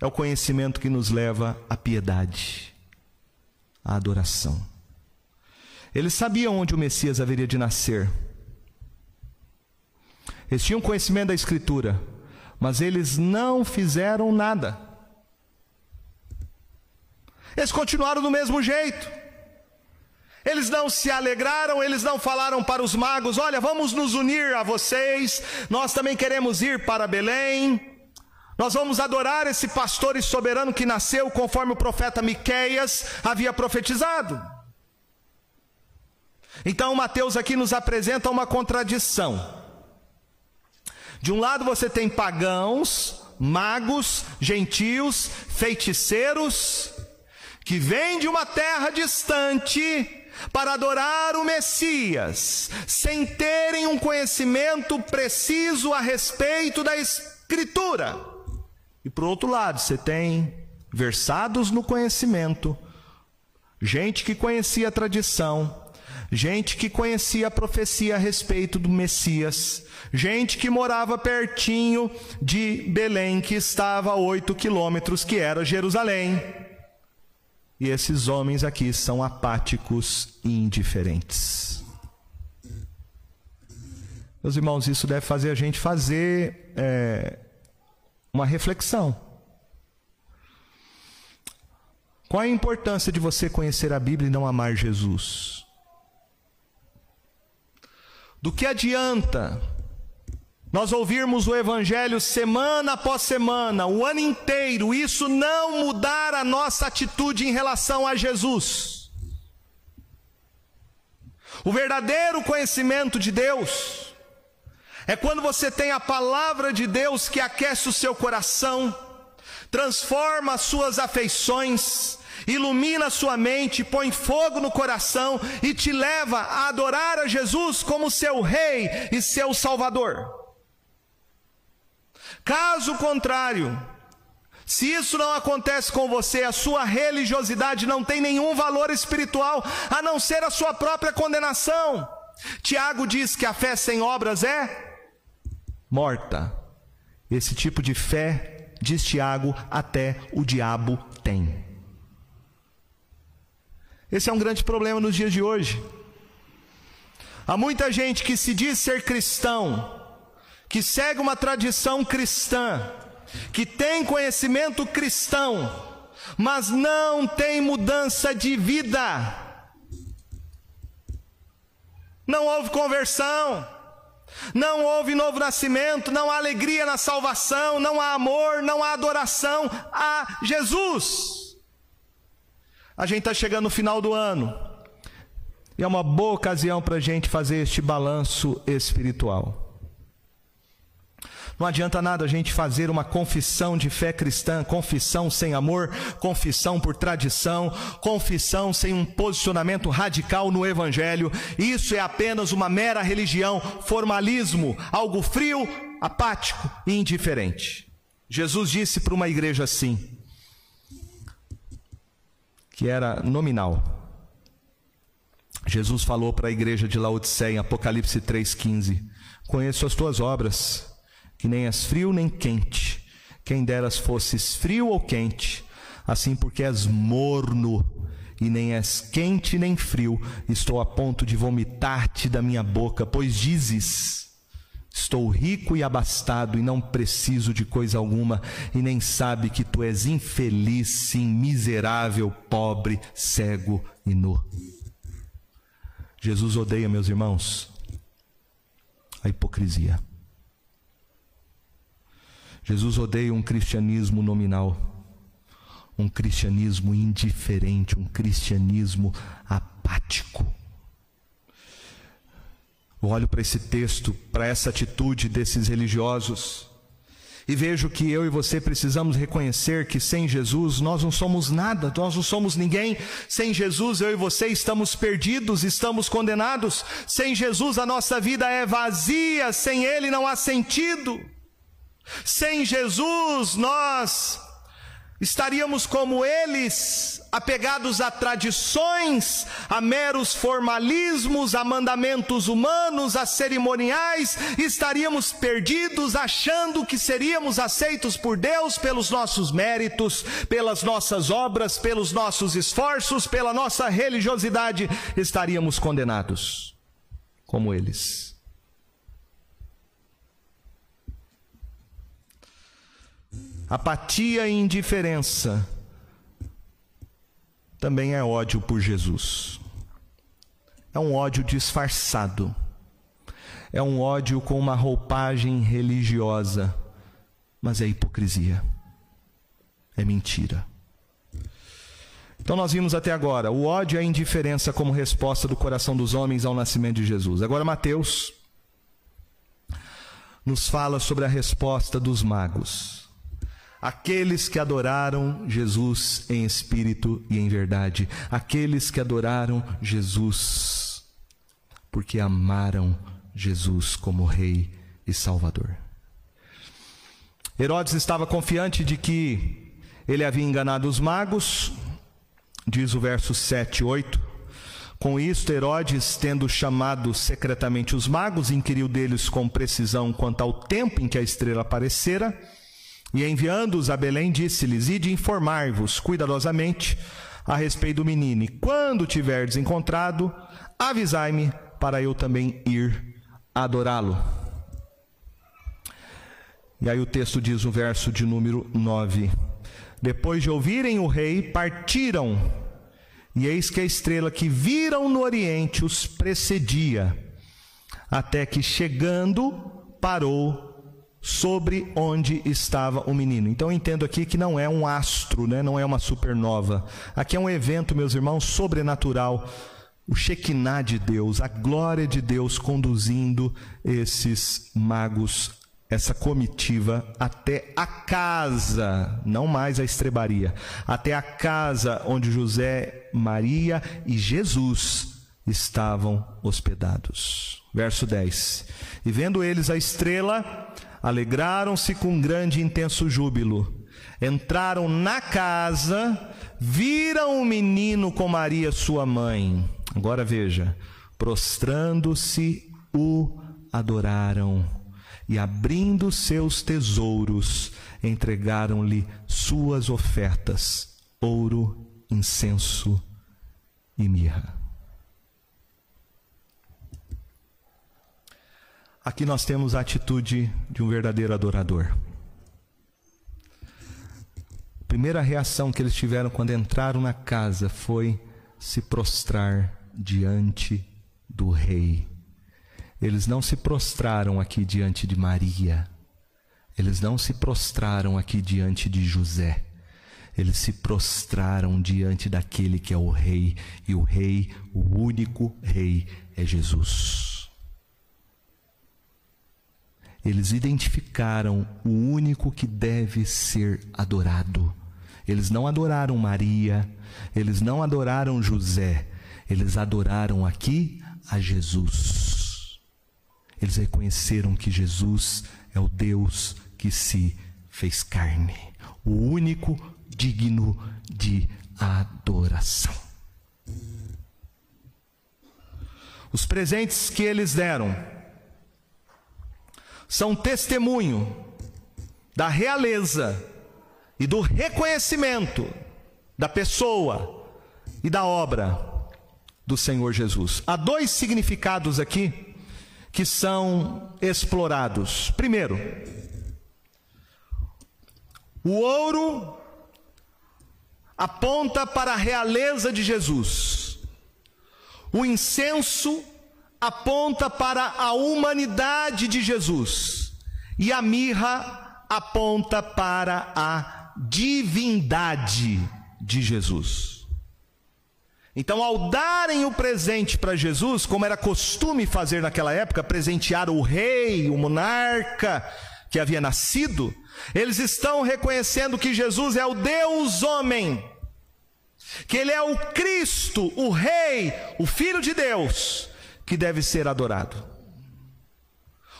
é o conhecimento que nos leva à piedade, à adoração. Eles sabiam onde o Messias haveria de nascer. Eles tinham conhecimento da Escritura mas eles não fizeram nada. Eles continuaram do mesmo jeito. Eles não se alegraram, eles não falaram para os magos: olha, vamos nos unir a vocês, nós também queremos ir para Belém. Nós vamos adorar esse pastor e soberano que nasceu conforme o profeta Miqueias havia profetizado. Então Mateus aqui nos apresenta uma contradição. De um lado você tem pagãos, magos, gentios, feiticeiros, que vêm de uma terra distante para adorar o Messias, sem terem um conhecimento preciso a respeito da Escritura. E por outro lado, você tem versados no conhecimento, gente que conhecia a tradição, gente que conhecia a profecia a respeito do Messias, gente que morava pertinho de Belém, que estava a oito quilômetros, que era Jerusalém. E esses homens aqui são apáticos e indiferentes. Meus irmãos, isso deve fazer a gente fazer é, uma reflexão. Qual a importância de você conhecer a Bíblia e não amar Jesus? Do que adianta nós ouvirmos o Evangelho semana após semana, o ano inteiro, isso não mudar a nossa atitude em relação a Jesus? O verdadeiro conhecimento de Deus é quando você tem a palavra de Deus que aquece o seu coração, transforma as suas afeições, ilumina sua mente, põe fogo no coração e te leva a adorar a Jesus como seu Rei e seu Salvador. Caso contrário, se isso não acontece com você, a sua religiosidade não tem nenhum valor espiritual a não ser a sua própria condenação. Tiago diz que a fé sem obras é morta. Esse tipo de fé, diz Tiago, até o diabo tem. Esse é um grande problema nos dias de hoje. Há muita gente que se diz ser cristão, que segue uma tradição cristã, que tem conhecimento cristão, mas não tem mudança de vida. Não houve conversão, não houve novo nascimento, não há alegria na salvação, não há amor, não há adoração a Jesus. A gente está chegando no final do ano. E é uma boa ocasião para a gente fazer este balanço espiritual. Não adianta nada a gente fazer uma confissão de fé cristã, confissão sem amor, confissão por tradição, confissão sem um posicionamento radical no Evangelho. Isso é apenas uma mera religião, formalismo, algo frio, apático e indiferente. Jesus disse para uma igreja assim: que era nominal. Jesus falou para a igreja de Laodiceia em Apocalipse 3,15: Conheço as tuas obras, nem és frio nem quente. Quem deras fosses frio ou quente, assim porque és morno e nem és quente nem frio, estou a ponto de vomitar-te da minha boca, pois dizes: Estou rico e abastado e não preciso de coisa alguma, e nem sabe que tu és infeliz, sim, miserável, pobre, cego e nu. Jesus odeia, meus irmãos, a hipocrisia. Jesus odeia um cristianismo nominal, um cristianismo indiferente, um cristianismo apático. Eu olho para esse texto, para essa atitude desses religiosos, e vejo que eu e você precisamos reconhecer que sem Jesus nós não somos nada, nós não somos ninguém. Sem Jesus eu e você estamos perdidos, estamos condenados. Sem Jesus a nossa vida é vazia, sem Ele não há sentido. Sem Jesus nós Estaríamos como eles, apegados a tradições, a meros formalismos, a mandamentos humanos, a cerimoniais, estaríamos perdidos achando que seríamos aceitos por Deus pelos nossos méritos, pelas nossas obras, pelos nossos esforços, pela nossa religiosidade, estaríamos condenados como eles. Apatia e indiferença também é ódio por Jesus. É um ódio disfarçado. É um ódio com uma roupagem religiosa, mas é hipocrisia. É mentira. Então nós vimos até agora o ódio e a indiferença como resposta do coração dos homens ao nascimento de Jesus. Agora Mateus nos fala sobre a resposta dos magos. Aqueles que adoraram Jesus em espírito e em verdade, aqueles que adoraram Jesus porque amaram Jesus como Rei e Salvador. Herodes estava confiante de que ele havia enganado os magos, diz o verso 7 e 8. Com isto, Herodes, tendo chamado secretamente os magos, inquiriu deles com precisão quanto ao tempo em que a estrela aparecera, e enviando-os a Belém, disse-lhes: Ide informar-vos cuidadosamente a respeito do menino, e quando tiverdes encontrado, avisai-me para eu também ir adorá-lo. E aí o texto diz o verso de número 9: Depois de ouvirem o rei, partiram. E eis que a estrela que viram no oriente os precedia, até que chegando parou sobre onde estava o menino. Então eu entendo aqui que não é um astro, né? não é uma supernova. Aqui é um evento, meus irmãos, sobrenatural. O Shekinah de Deus, a glória de Deus conduzindo esses magos essa comitiva até a casa, não mais a estrebaria, até a casa onde José, Maria e Jesus estavam hospedados. Verso 10: E vendo eles a estrela, alegraram-se com grande e intenso júbilo. Entraram na casa, viram o menino com Maria, sua mãe. Agora veja: prostrando-se, o adoraram e abrindo seus tesouros, entregaram-lhe suas ofertas: ouro, incenso e mirra. Aqui nós temos a atitude de um verdadeiro adorador. A primeira reação que eles tiveram quando entraram na casa foi se prostrar diante do rei. Eles não se prostraram aqui diante de Maria. Eles não se prostraram aqui diante de José. Eles se prostraram diante daquele que é o Rei, e o Rei, o único Rei, é Jesus. Eles identificaram o único que deve ser adorado. Eles não adoraram Maria, eles não adoraram José, eles adoraram aqui a Jesus. Eles reconheceram que Jesus é o Deus que se fez carne, o único digno de adoração. Os presentes que eles deram são testemunho da realeza e do reconhecimento da pessoa e da obra do Senhor Jesus. Há dois significados aqui que são explorados. Primeiro, o ouro aponta para a realeza de Jesus. O incenso para a humanidade de Jesus. E a mirra aponta para a divindade de Jesus. Então, ao darem o presente para Jesus, como era costume fazer naquela época, presentear o rei, o monarca que havia nascido, eles estão reconhecendo que Jesus é o Deus homem, que ele é o Cristo, o rei, o filho de Deus, que deve ser adorado.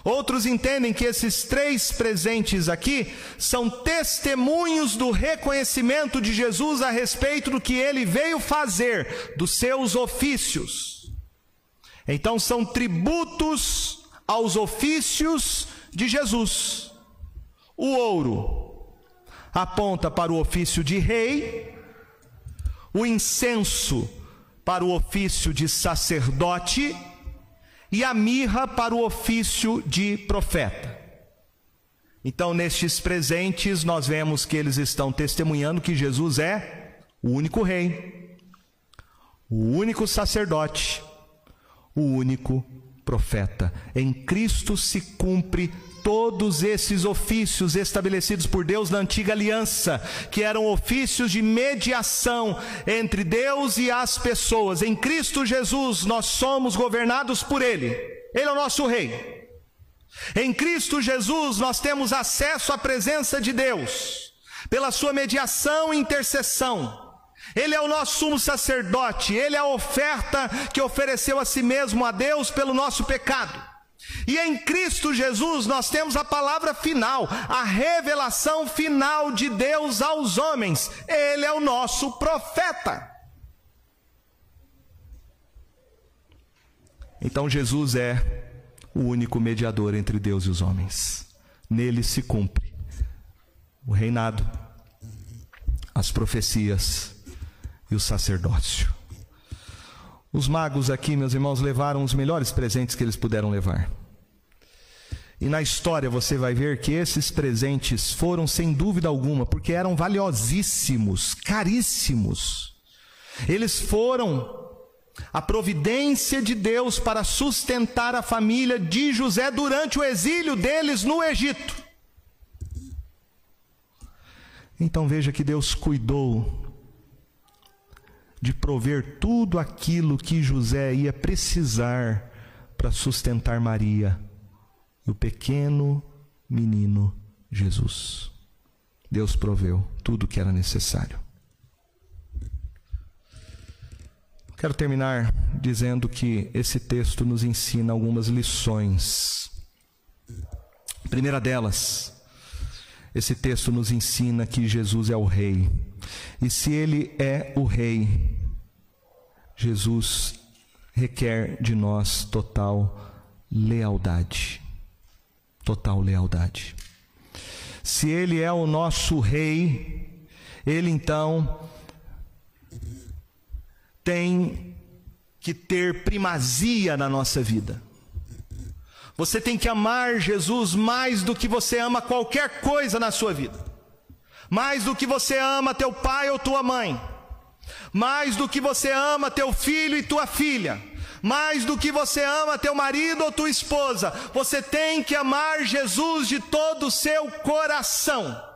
Outros entendem que esses três presentes aqui são testemunhos do reconhecimento de Jesus a respeito do que ele veio fazer, dos seus ofícios. Então, são tributos aos ofícios de Jesus. O ouro aponta para o ofício de rei, o incenso para o ofício de sacerdote e a mirra para o ofício de profeta. Então, nestes presentes, nós vemos que eles estão testemunhando que Jesus é o único rei, o único sacerdote, o único profeta. Em Cristo se cumpre todos esses ofícios estabelecidos por Deus na antiga aliança, que eram ofícios de mediação entre Deus e as pessoas. Em Cristo Jesus nós somos governados por Ele. Ele é o nosso rei. Em Cristo Jesus nós temos acesso à presença de Deus, pela sua mediação e intercessão. Ele é o nosso sumo sacerdote, ele é a oferta que ofereceu a si mesmo a Deus pelo nosso pecado. E em Cristo Jesus nós temos a palavra final, a revelação final de Deus aos homens. Ele é o nosso profeta. Então Jesus é o único mediador entre Deus e os homens. Nele se cumpre o reinado, as profecias e o sacerdócio. Os magos aqui, meus irmãos, levaram os melhores presentes que eles puderam levar. E na história você vai ver que esses presentes foram sem dúvida alguma, porque eram valiosíssimos, caríssimos. Eles foram a providência de Deus para sustentar a família de José durante o exílio deles no Egito. Então veja que Deus cuidou de prover tudo aquilo que José ia precisar para sustentar Maria e o pequeno menino Jesus. Deus proveu tudo o que era necessário. Quero terminar dizendo que esse texto nos ensina algumas lições. primeira delas, esse texto nos ensina que Jesus é o Rei. E se Ele é o Rei, Jesus requer de nós total lealdade. Total lealdade. Se Ele é o nosso Rei, Ele então tem que ter primazia na nossa vida. Você tem que amar Jesus mais do que você ama qualquer coisa na sua vida. Mais do que você ama teu pai ou tua mãe. Mais do que você ama teu filho e tua filha. Mais do que você ama teu marido ou tua esposa. Você tem que amar Jesus de todo o seu coração.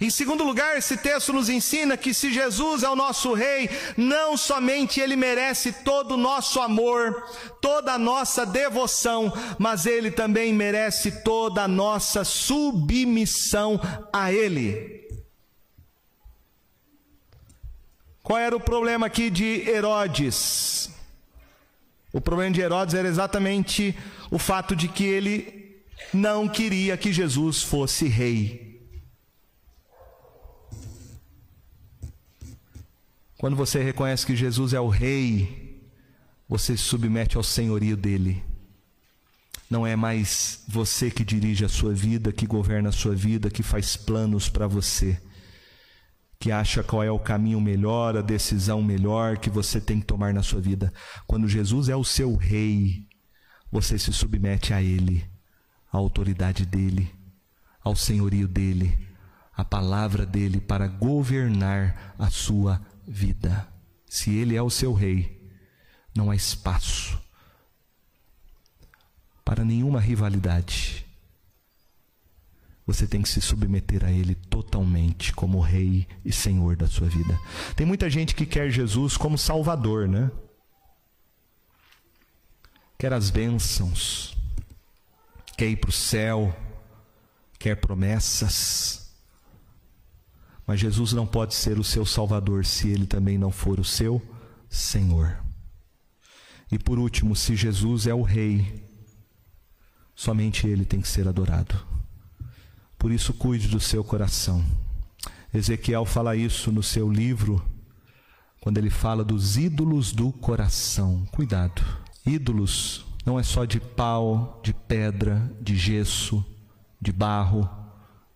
Em segundo lugar, esse texto nos ensina que se Jesus é o nosso Rei, não somente Ele merece todo o nosso amor, toda a nossa devoção, mas Ele também merece toda a nossa submissão a Ele. Qual era o problema aqui de Herodes? O problema de Herodes era exatamente o fato de que ele não queria que Jesus fosse rei. Quando você reconhece que Jesus é o Rei, você se submete ao senhorio dele. Não é mais você que dirige a sua vida, que governa a sua vida, que faz planos para você, que acha qual é o caminho melhor, a decisão melhor que você tem que tomar na sua vida. Quando Jesus é o seu Rei, você se submete a Ele, à autoridade dele, ao senhorio dele, à palavra dele para governar a sua vida. Se Ele é o seu Rei, não há espaço para nenhuma rivalidade. Você tem que se submeter a Ele totalmente como Rei e Senhor da sua vida. Tem muita gente que quer Jesus como Salvador, né? Quer as bênçãos, quer ir para o céu, quer promessas mas Jesus não pode ser o seu Salvador se ele também não for o seu Senhor. E por último, se Jesus é o Rei, somente ele tem que ser adorado. Por isso, cuide do seu coração. Ezequiel fala isso no seu livro, quando ele fala dos ídolos do coração. Cuidado. Ídolos não é só de pau, de pedra, de gesso, de barro,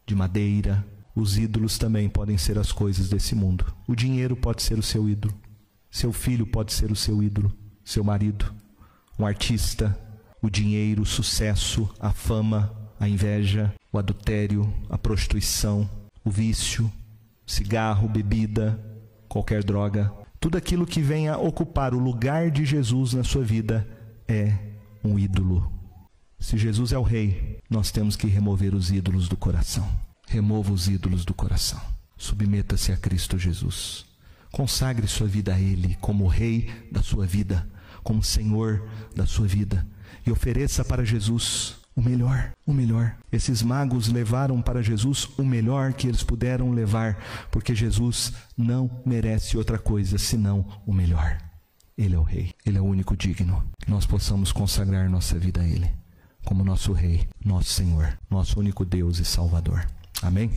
de madeira os ídolos também podem ser as coisas desse mundo. O dinheiro pode ser o seu ídolo. Seu filho pode ser o seu ídolo. Seu marido. Um artista. O dinheiro, o sucesso, a fama, a inveja, o adultério, a prostituição, o vício, cigarro, bebida, qualquer droga. Tudo aquilo que venha ocupar o lugar de Jesus na sua vida é um ídolo. Se Jesus é o Rei, nós temos que remover os ídolos do coração. Remova os ídolos do coração. Submeta-se a Cristo Jesus. Consagre sua vida a Ele como Rei da sua vida, como Senhor da sua vida. e ofereça para Jesus o melhor, o melhor. Esses magos levaram para Jesus o melhor que eles puderam levar, porque Jesus não merece outra coisa senão o melhor. Ele é o Rei, Ele é o único digno. Que nós possamos consagrar nossa vida a Ele, como nosso Rei, nosso Senhor, nosso único Deus e Salvador. Amém?